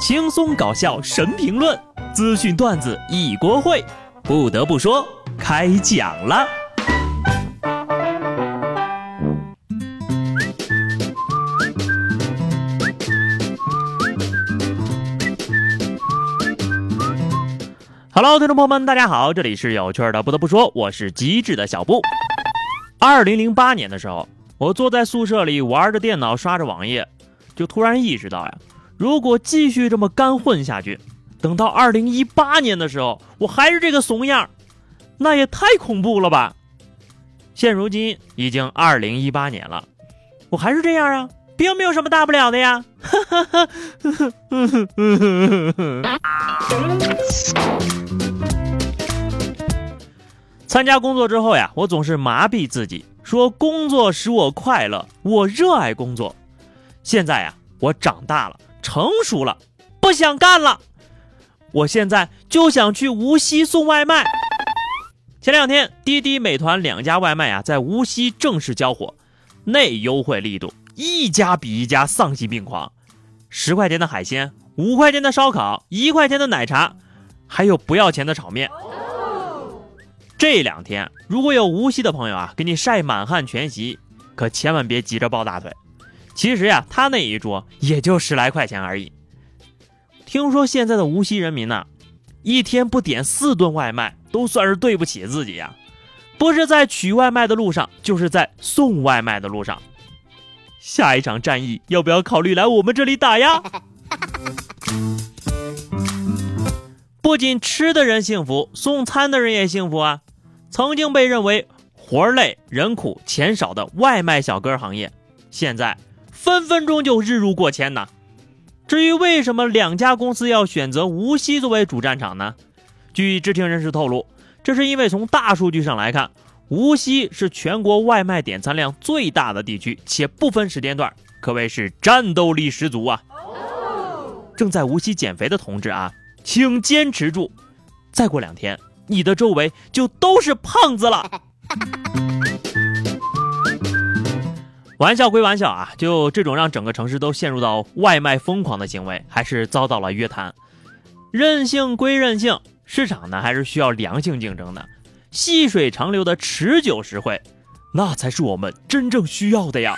轻松搞笑神评论，资讯段子一锅烩。不得不说，开讲了。Hello，听众朋友们，大家好，这里是有趣的。不得不说，我是机智的小布。二零零八年的时候，我坐在宿舍里玩着电脑，刷着网页，就突然意识到呀，如果继续这么干混下去，等到二零一八年的时候，我还是这个怂样，那也太恐怖了吧！现如今已经二零一八年了，我还是这样啊，并没有什么大不了的呀。参加工作之后呀，我总是麻痹自己，说工作使我快乐，我热爱工作。现在呀，我长大了，成熟了，不想干了。我现在就想去无锡送外卖。前两天，滴滴、美团两家外卖啊，在无锡正式交火，那优惠力度，一家比一家丧心病狂。十块钱的海鲜，五块钱的烧烤，一块钱的奶茶，还有不要钱的炒面。这两天如果有无锡的朋友啊，给你晒满汉全席，可千万别急着抱大腿。其实呀，他那一桌也就十来块钱而已。听说现在的无锡人民呐，一天不点四顿外卖都算是对不起自己呀。不是在取外卖的路上，就是在送外卖的路上。下一场战役要不要考虑来我们这里打呀？不仅吃的人幸福，送餐的人也幸福啊。曾经被认为活累、人苦、钱少的外卖小哥行业，现在分分钟就日入过千呢。至于为什么两家公司要选择无锡作为主战场呢？据知情人士透露，这是因为从大数据上来看，无锡是全国外卖点餐量最大的地区，且不分时间段，可谓是战斗力十足啊。正在无锡减肥的同志啊，请坚持住，再过两天。你的周围就都是胖子了。玩笑归玩笑啊，就这种让整个城市都陷入到外卖疯狂的行为，还是遭到了约谈。任性归任性，市场呢还是需要良性竞争的，细水长流的持久实惠，那才是我们真正需要的呀。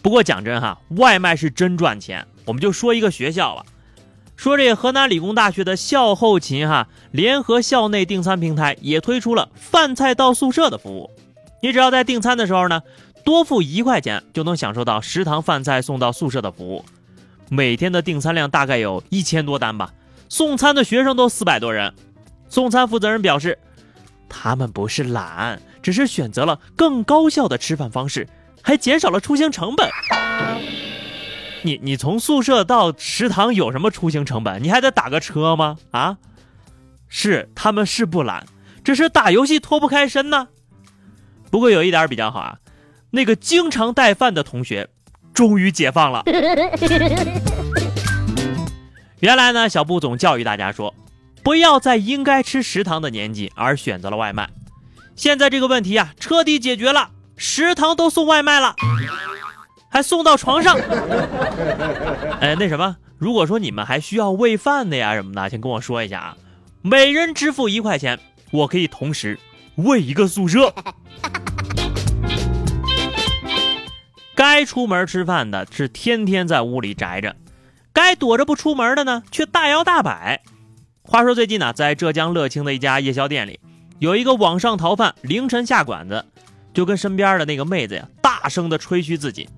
不过讲真哈，外卖是真赚钱。我们就说一个学校吧。说这河南理工大学的校后勤哈联合校内订餐平台也推出了饭菜到宿舍的服务，你只要在订餐的时候呢，多付一块钱就能享受到食堂饭菜送到宿舍的服务。每天的订餐量大概有一千多单吧，送餐的学生都四百多人。送餐负责人表示，他们不是懒，只是选择了更高效的吃饭方式，还减少了出行成本。你你从宿舍到食堂有什么出行成本？你还得打个车吗？啊，是他们是不懒，只是打游戏脱不开身呢。不过有一点比较好啊，那个经常带饭的同学终于解放了。原来呢，小布总教育大家说，不要在应该吃食堂的年纪而选择了外卖。现在这个问题啊，彻底解决了，食堂都送外卖了。还送到床上，哎，那什么，如果说你们还需要喂饭的呀什么的，请跟我说一下啊，每人支付一块钱，我可以同时喂一个宿舍。该出门吃饭的是天天在屋里宅着，该躲着不出门的呢，却大摇大摆。话说最近呢，在浙江乐清的一家夜宵店里，有一个网上逃犯凌晨下馆子，就跟身边的那个妹子呀，大声的吹嘘自己。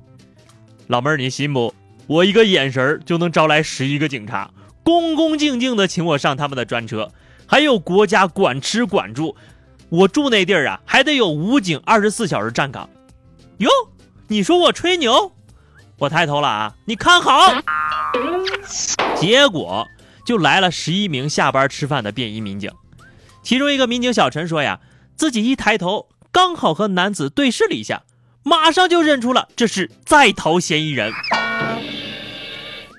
老妹儿，你信不？我一个眼神就能招来十一个警察，恭恭敬敬的请我上他们的专车，还有国家管吃管住。我住那地儿啊，还得有武警二十四小时站岗。哟，你说我吹牛？我抬头了啊，你看好。结果就来了十一名下班吃饭的便衣民警，其中一个民警小陈说呀，自己一抬头，刚好和男子对视了一下。马上就认出了这是在逃嫌疑人。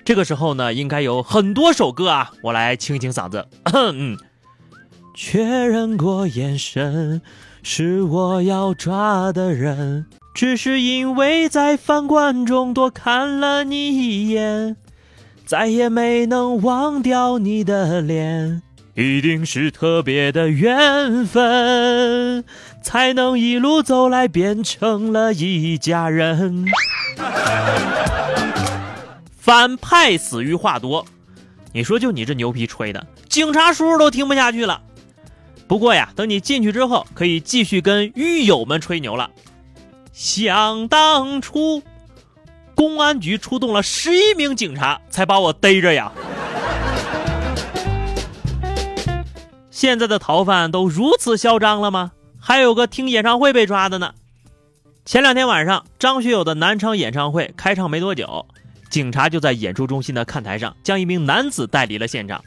这个时候呢，应该有很多首歌啊，我来清清嗓子。嗯，确认过眼神，是我要抓的人。只是因为在饭馆中多看了你一眼，再也没能忘掉你的脸。一定是特别的缘分，才能一路走来变成了一家人。反派死于话多，你说就你这牛皮吹的，警察叔叔都听不下去了。不过呀，等你进去之后，可以继续跟狱友们吹牛了。想当初，公安局出动了十一名警察才把我逮着呀。现在的逃犯都如此嚣张了吗？还有个听演唱会被抓的呢。前两天晚上，张学友的南昌演唱会开唱没多久，警察就在演出中心的看台上将一名男子带离了现场。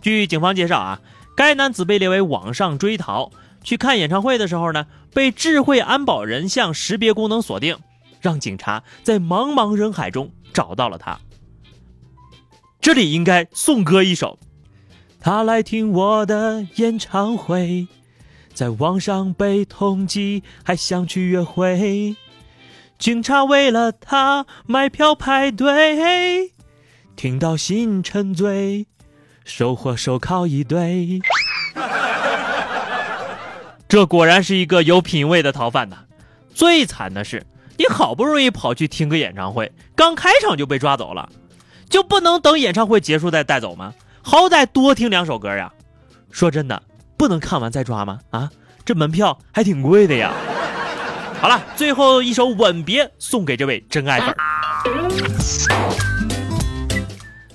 据警方介绍啊，该男子被列为网上追逃，去看演唱会的时候呢，被智慧安保人像识别功能锁定，让警察在茫茫人海中找到了他。这里应该颂歌一首。他来听我的演唱会，在网上被通缉，还想去约会。警察为了他买票排队，听到心沉醉，收获手铐一堆。这果然是一个有品位的逃犯呐！最惨的是，你好不容易跑去听个演唱会，刚开场就被抓走了，就不能等演唱会结束再带走吗？好歹多听两首歌呀！说真的，不能看完再抓吗？啊，这门票还挺贵的呀。好了，最后一首《吻别》送给这位真爱粉。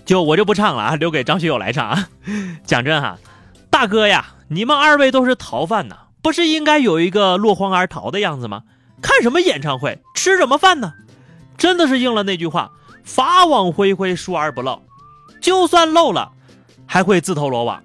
就我就不唱了啊，留给张学友来唱啊。讲真哈，大哥呀，你们二位都是逃犯呐，不是应该有一个落荒而逃的样子吗？看什么演唱会，吃什么饭呢？真的是应了那句话：法网恢恢，疏而不漏。就算漏了。还会自投罗网。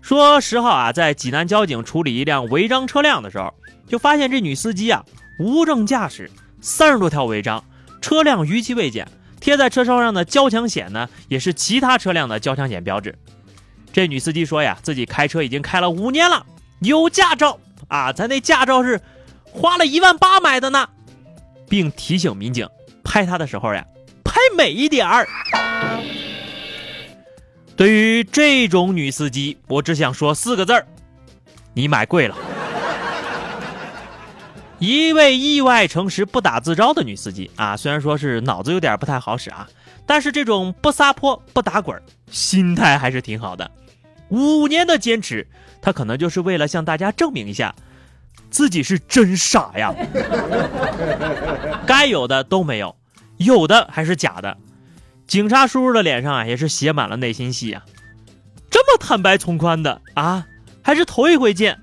说十号啊，在济南交警处理一辆违章车辆的时候，就发现这女司机啊无证驾驶，三十多条违章，车辆逾期未检，贴在车窗上的交强险呢，也是其他车辆的交强险标志。这女司机说呀，自己开车已经开了五年了，有驾照啊，咱那驾照是花了一万八买的呢，并提醒民警拍他的时候呀，拍美一点儿。对于这种女司机，我只想说四个字儿：你买贵了。一位意外诚实不打自招的女司机啊，虽然说是脑子有点不太好使啊，但是这种不撒泼不打滚，心态还是挺好的。五年的坚持，他可能就是为了向大家证明一下，自己是真傻呀。该有的都没有，有的还是假的。警察叔叔的脸上啊，也是写满了内心戏啊，这么坦白从宽的啊，还是头一回见。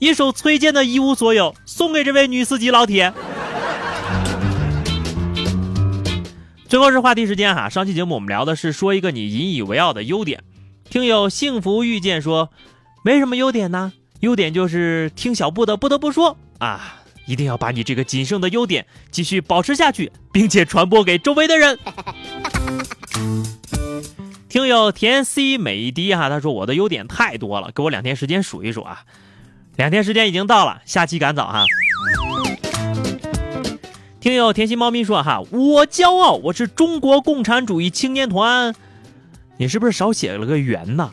一首崔健的《一无所有》送给这位女司机老铁。最后是话题时间哈，上期节目我们聊的是说一个你引以为傲的优点。听友幸福遇见说，没什么优点呢，优点就是听小布的不得不说啊。一定要把你这个仅剩的优点继续保持下去，并且传播给周围的人。听友田 C 美滴哈，他说我的优点太多了，给我两天时间数一数啊。两天时间已经到了，下期赶早哈。听友甜心猫咪说哈，我骄傲，我是中国共产主义青年团。你是不是少写了个圆呢？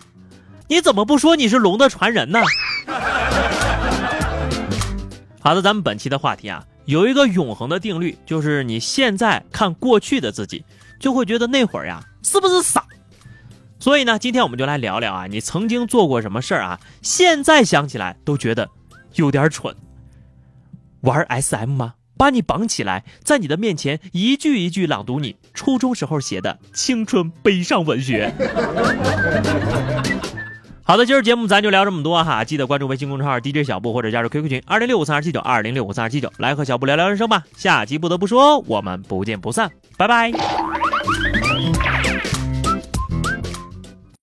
你怎么不说你是龙的传人呢？好的，咱们本期的话题啊，有一个永恒的定律，就是你现在看过去的自己，就会觉得那会儿呀，是不是傻？所以呢，今天我们就来聊聊啊，你曾经做过什么事儿啊？现在想起来都觉得有点蠢。玩 SM 吗？把你绑起来，在你的面前一句一句朗读你初中时候写的青春悲伤文学。好的，今儿节目咱就聊这么多哈，记得关注微信公众号 DJ 小布或者加入 QQ 群二零六五三二七九二零六五三二七九，来和小布聊聊人生吧。下期不得不说，我们不见不散，拜拜。